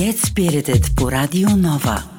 Get Spirited på Radio Nova.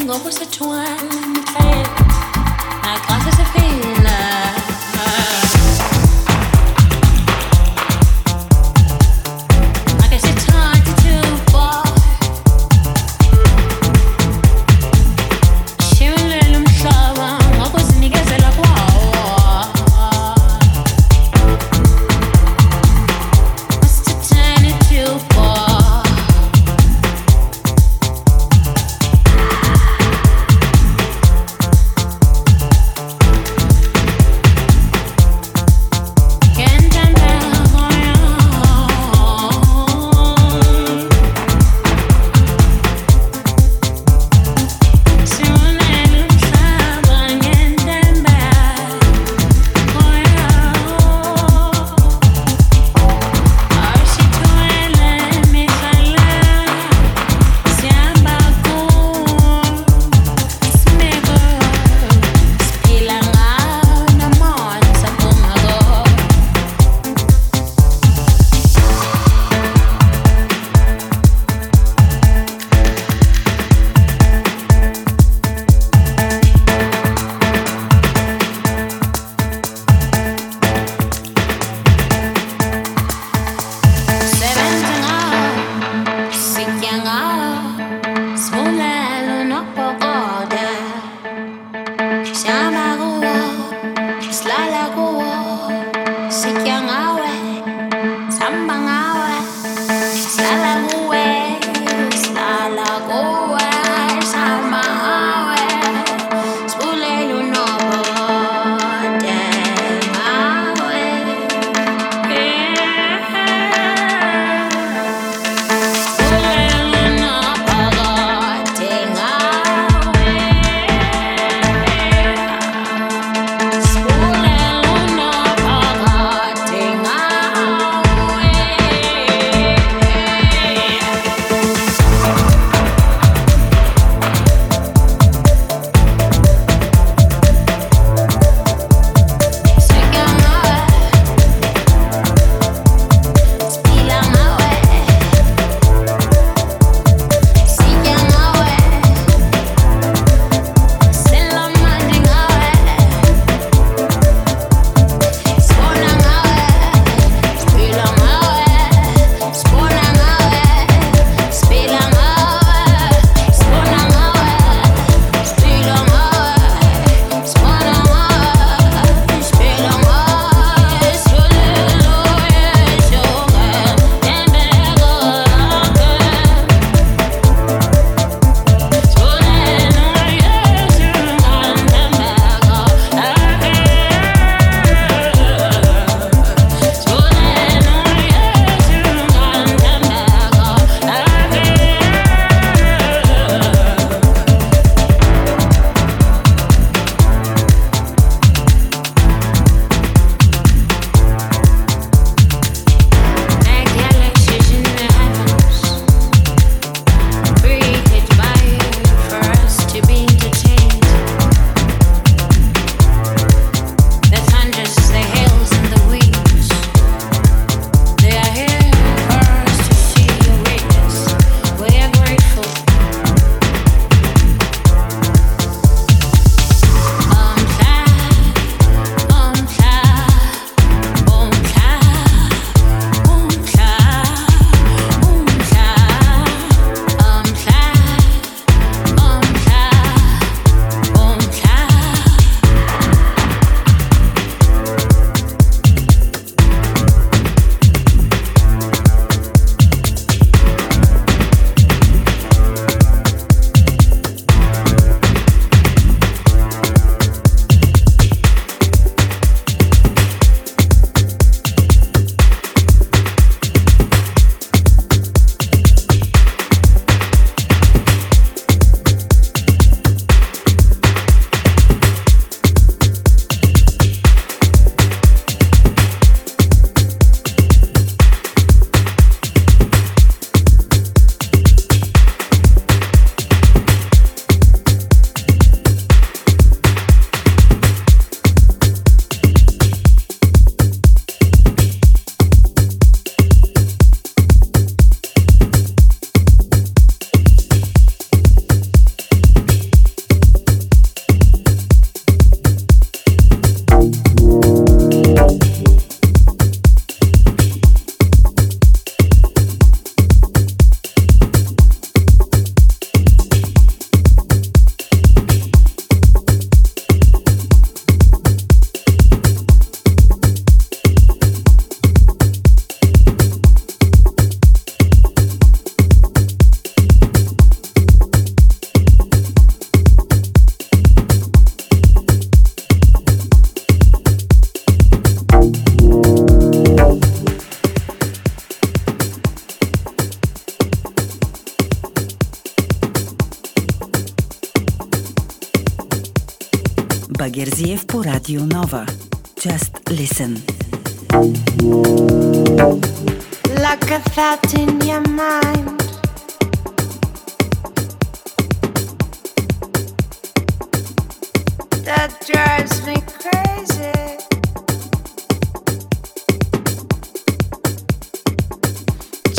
J'en was a ce.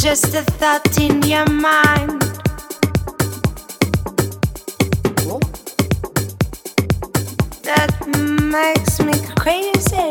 just a thought in your mind. That makes me crazy.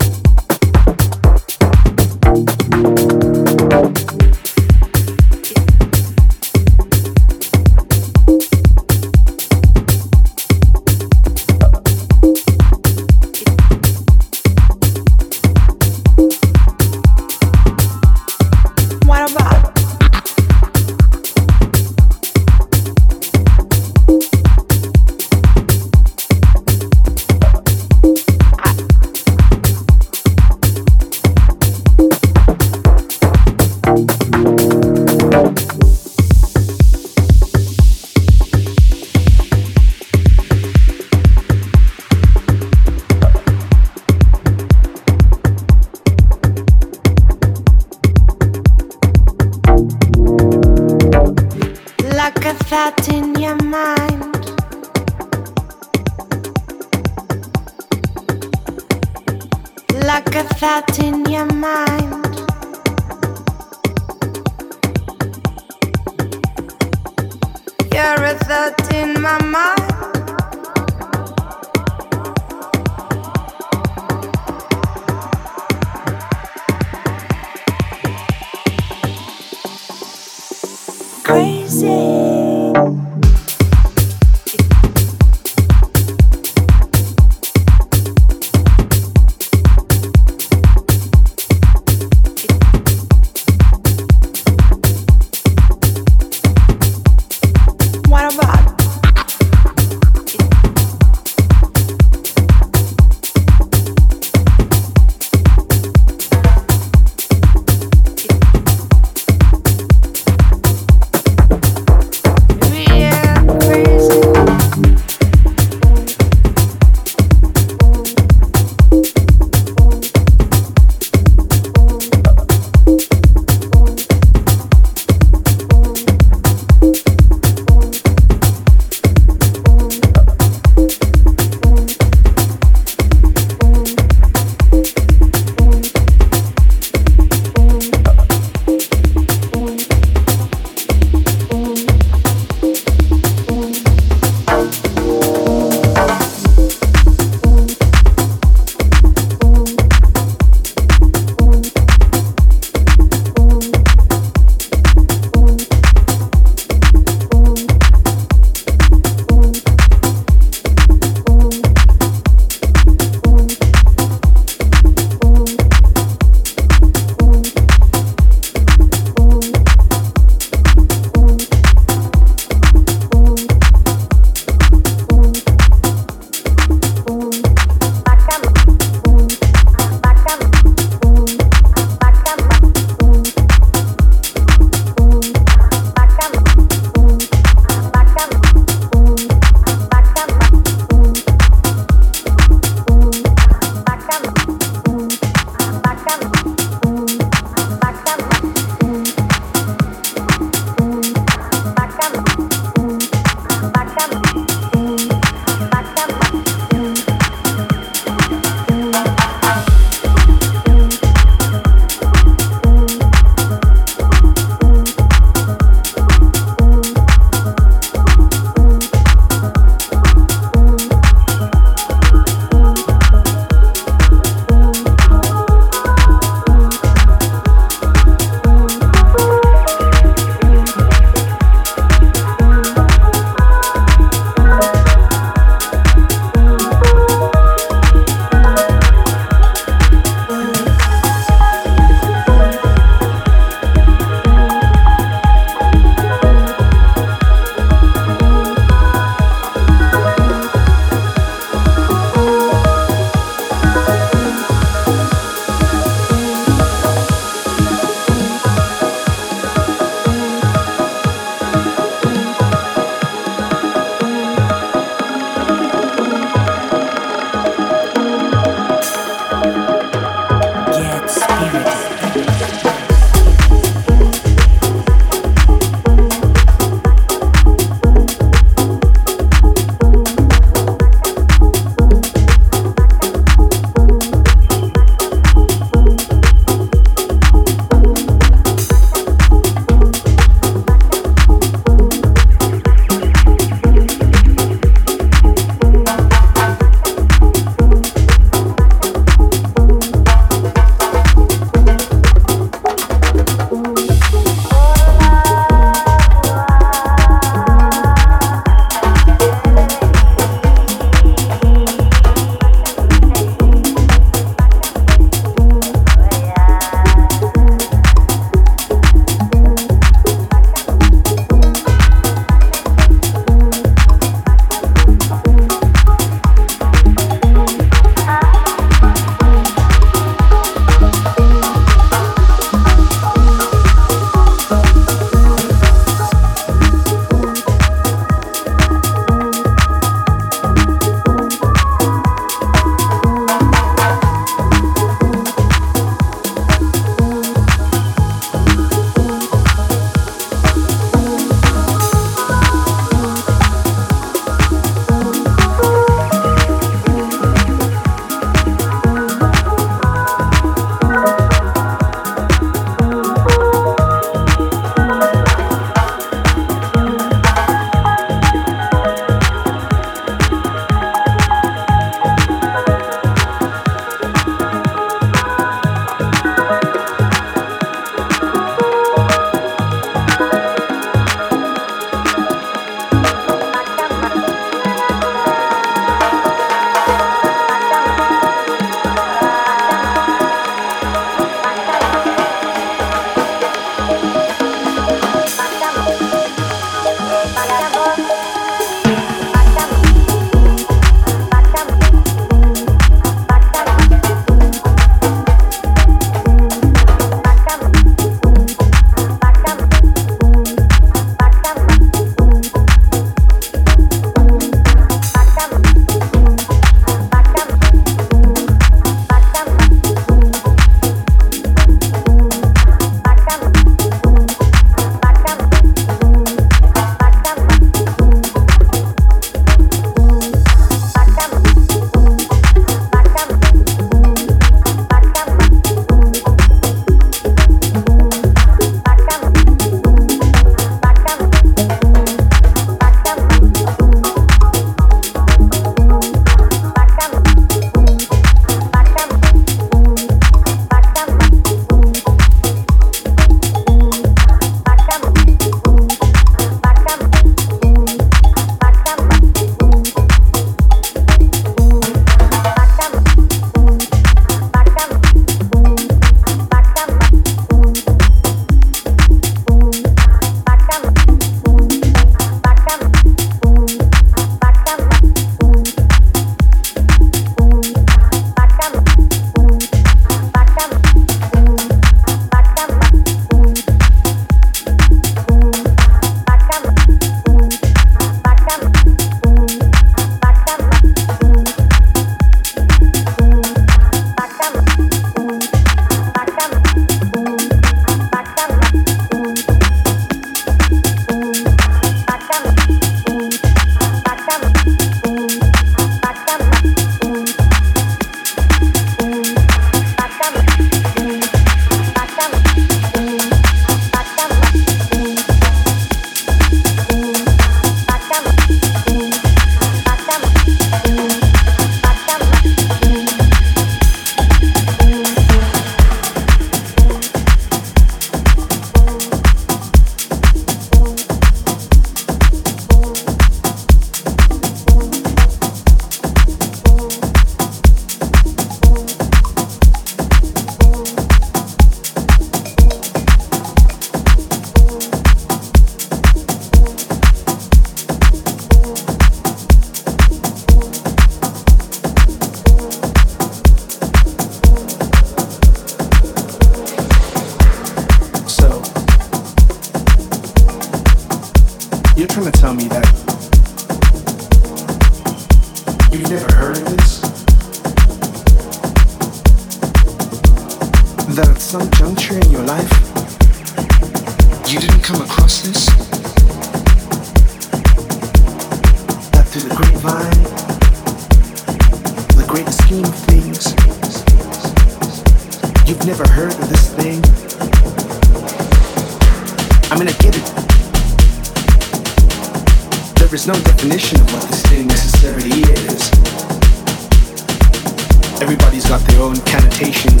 And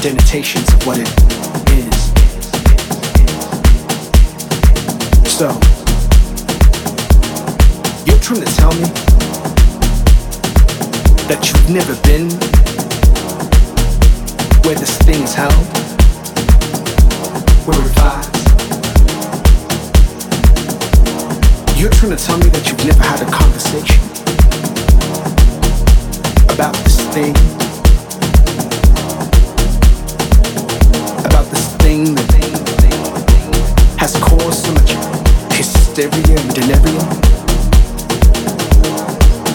denotations of what it is. So, you're trying to tell me that you've never been where this thing is held? Where it vibes? You're trying to tell me that you've never had a conversation about this thing, thing that has caused so much hysteria and delirium.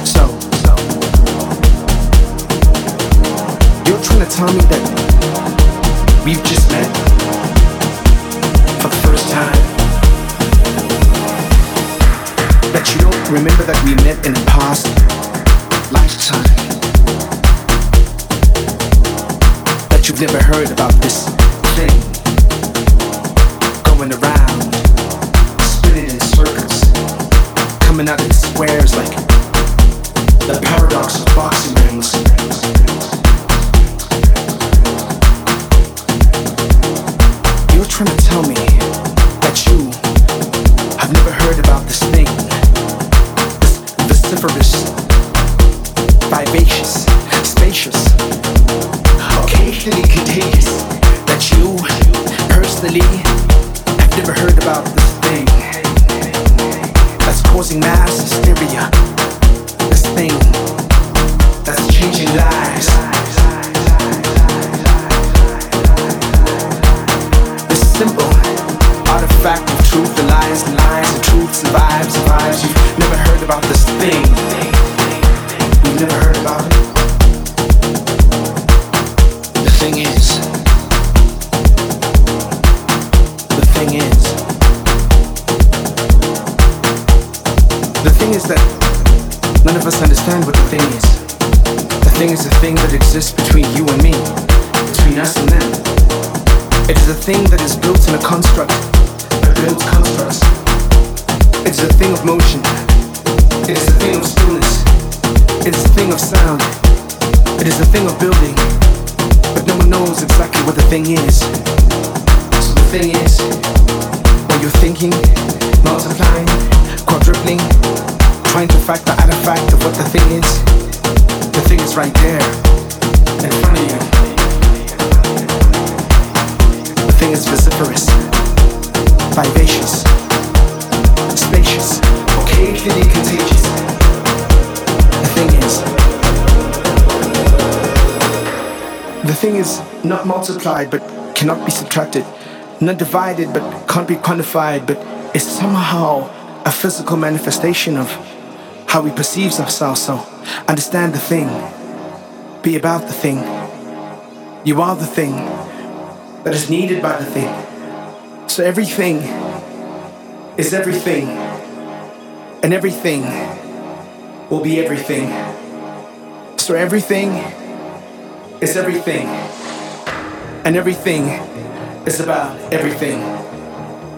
So, so you're trying to tell me that we've just met for the first time that you don't remember that we met in a past lifetime. That you've never heard about this thing going around, spinning in circles, coming out in squares like the paradox of boxing rings. You're trying to tell me that you have never heard about this thing vociferous, that none of us understand what the thing is. The thing is a thing that exists between you and me, between us and them. It is a thing that is built in a construct that builds constructs. It is a thing of motion. It is a thing of stillness. It is a thing of sound. It is a thing of building. But no one knows exactly what the thing is. So the thing is, when you're thinking, multiplying, quadrupling, trying to factor out a fact of what the thing is, the thing is right there, in front of you. The thing is vociferous, vivacious, spacious, occasionally contagious. The thing is, the thing is not multiplied but cannot be subtracted, not divided but can't be quantified, but is somehow a physical manifestation of how we perceive ourselves. So understand the thing, be about the thing. You are the thing that is needed by the thing. So everything is everything, and everything will be everything. So everything is everything, and everything is about everything.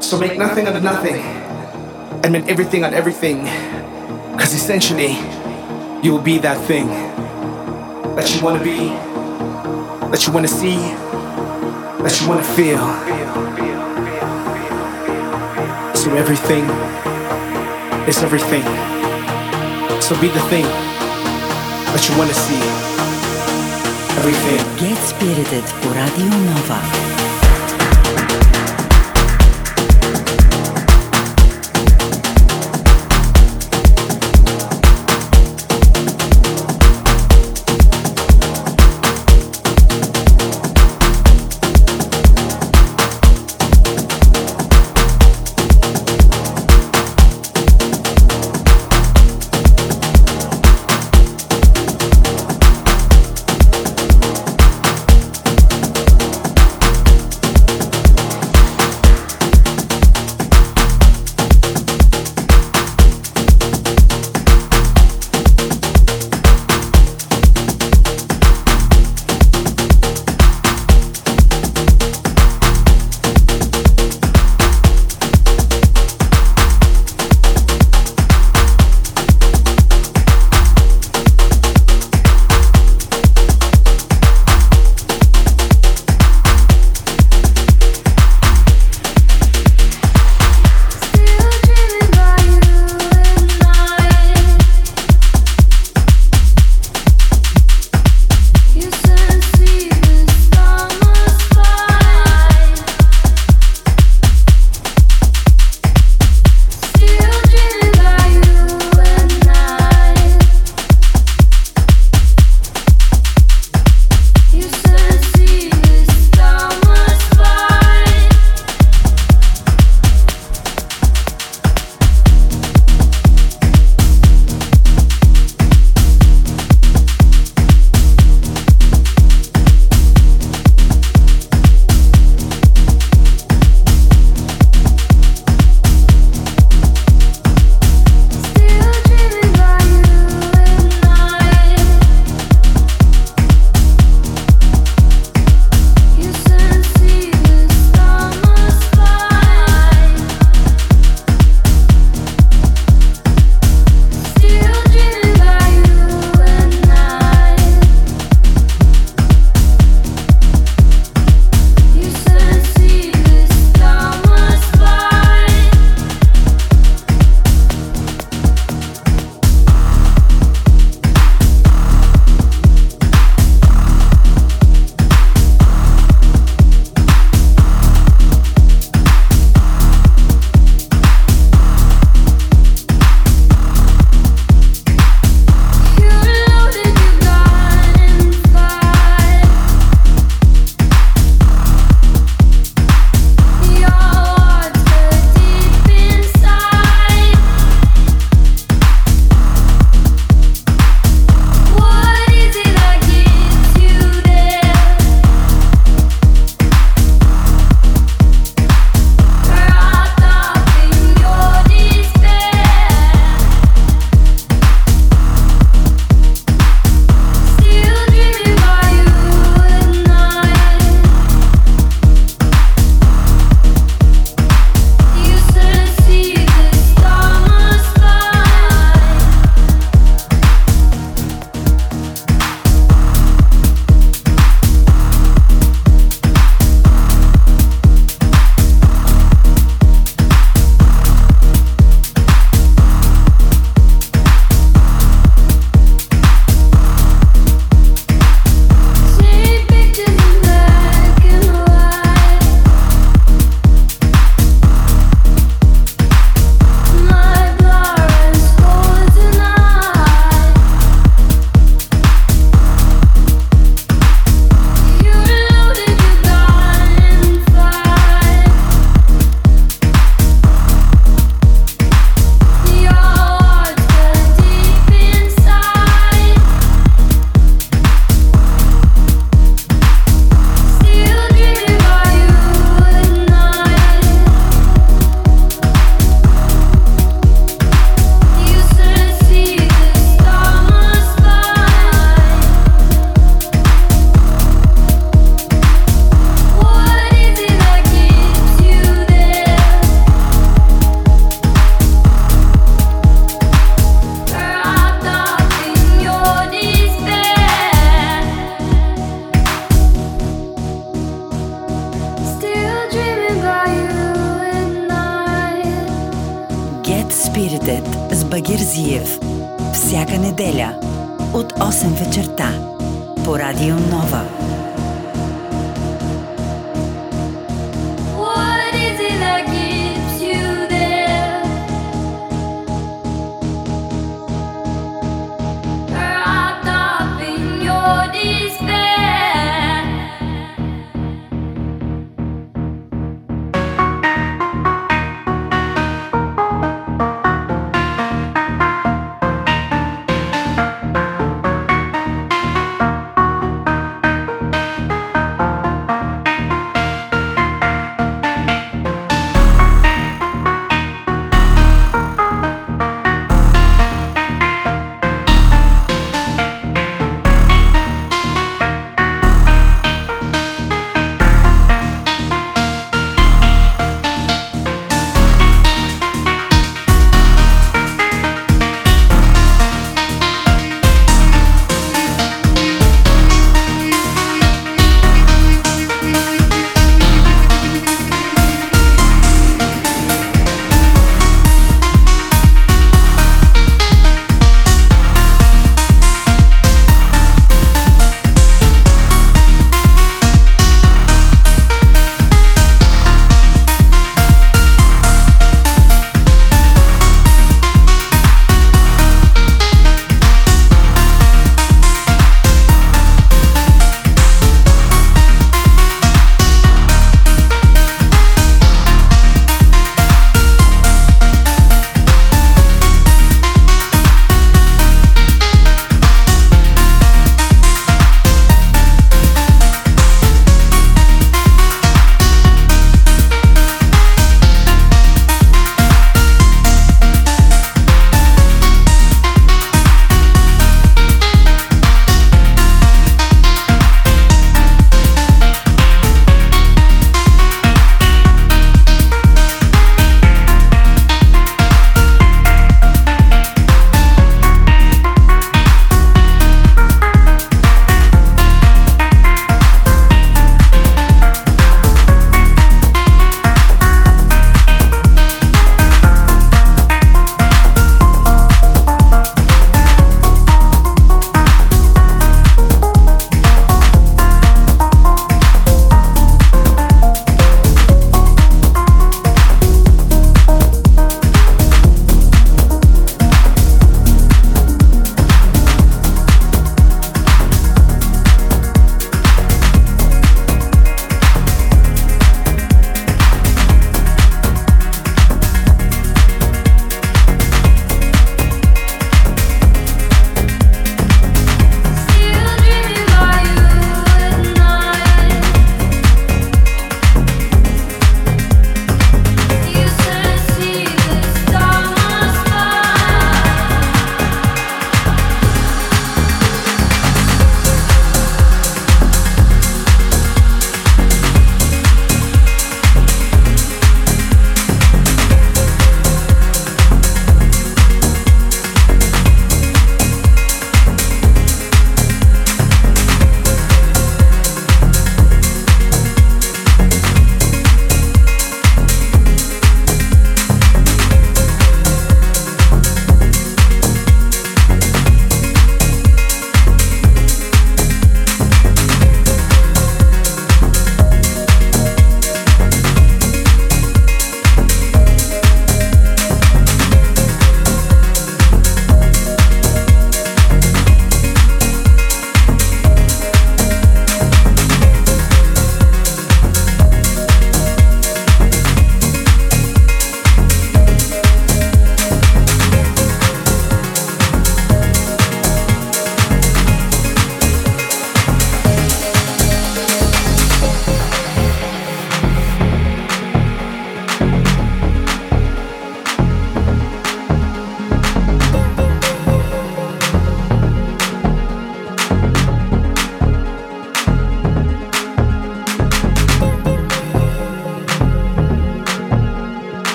So make nothing out of nothing, and make everything out of everything, because essentially, you will be that thing that you want to be, that you want to see, that you want to feel. So everything is everything. So be the thing that you want to see. Everything. Get Spirited po Radio Nova.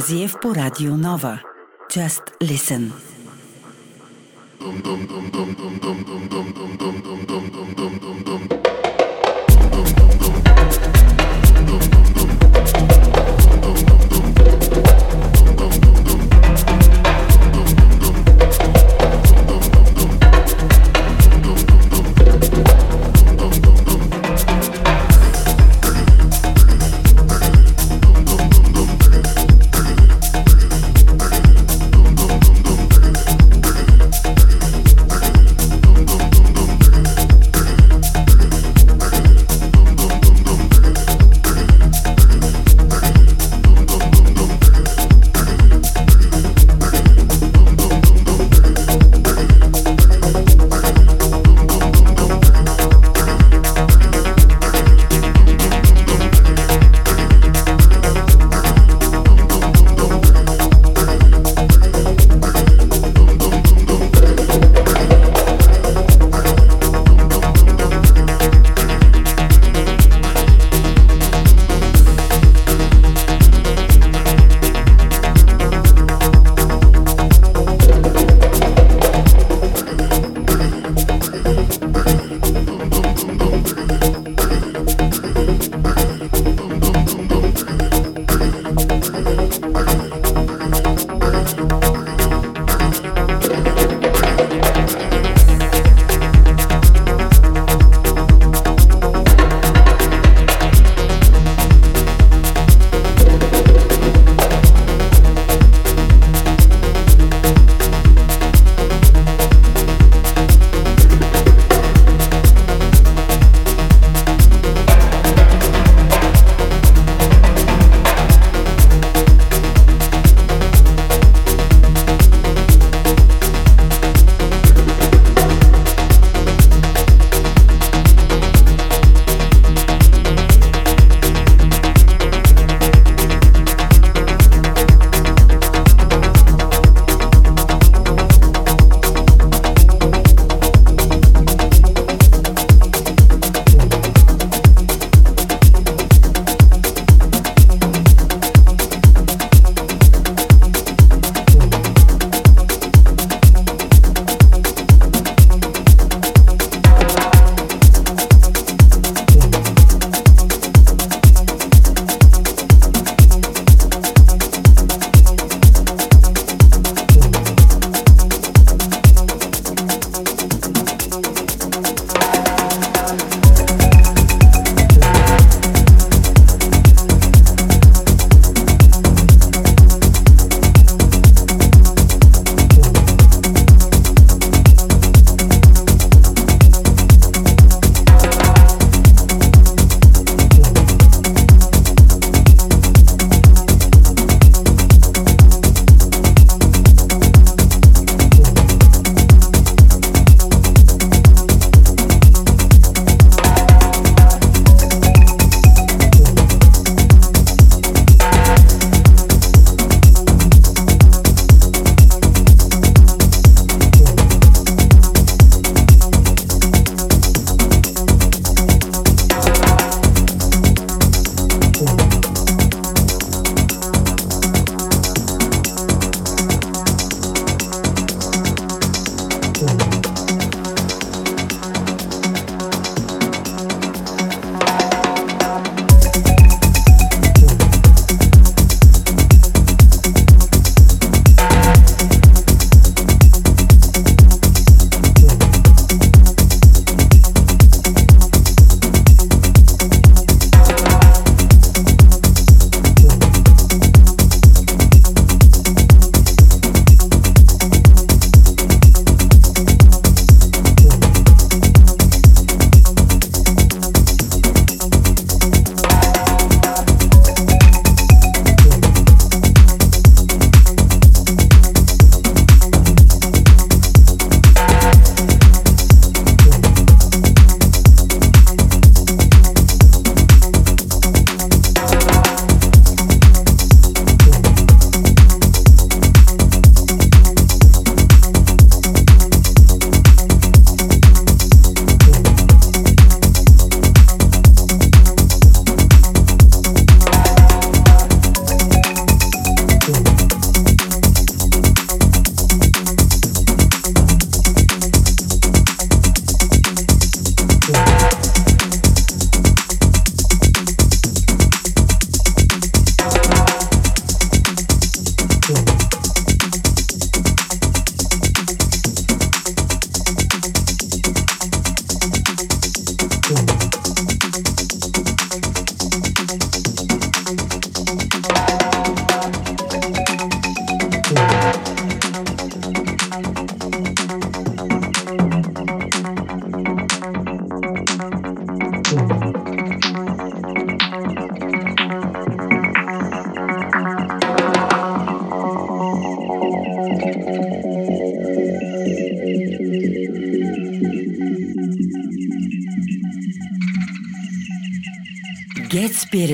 Багерзиев по Радио Нова. Just listen.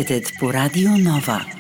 Spirited по Радио Нова.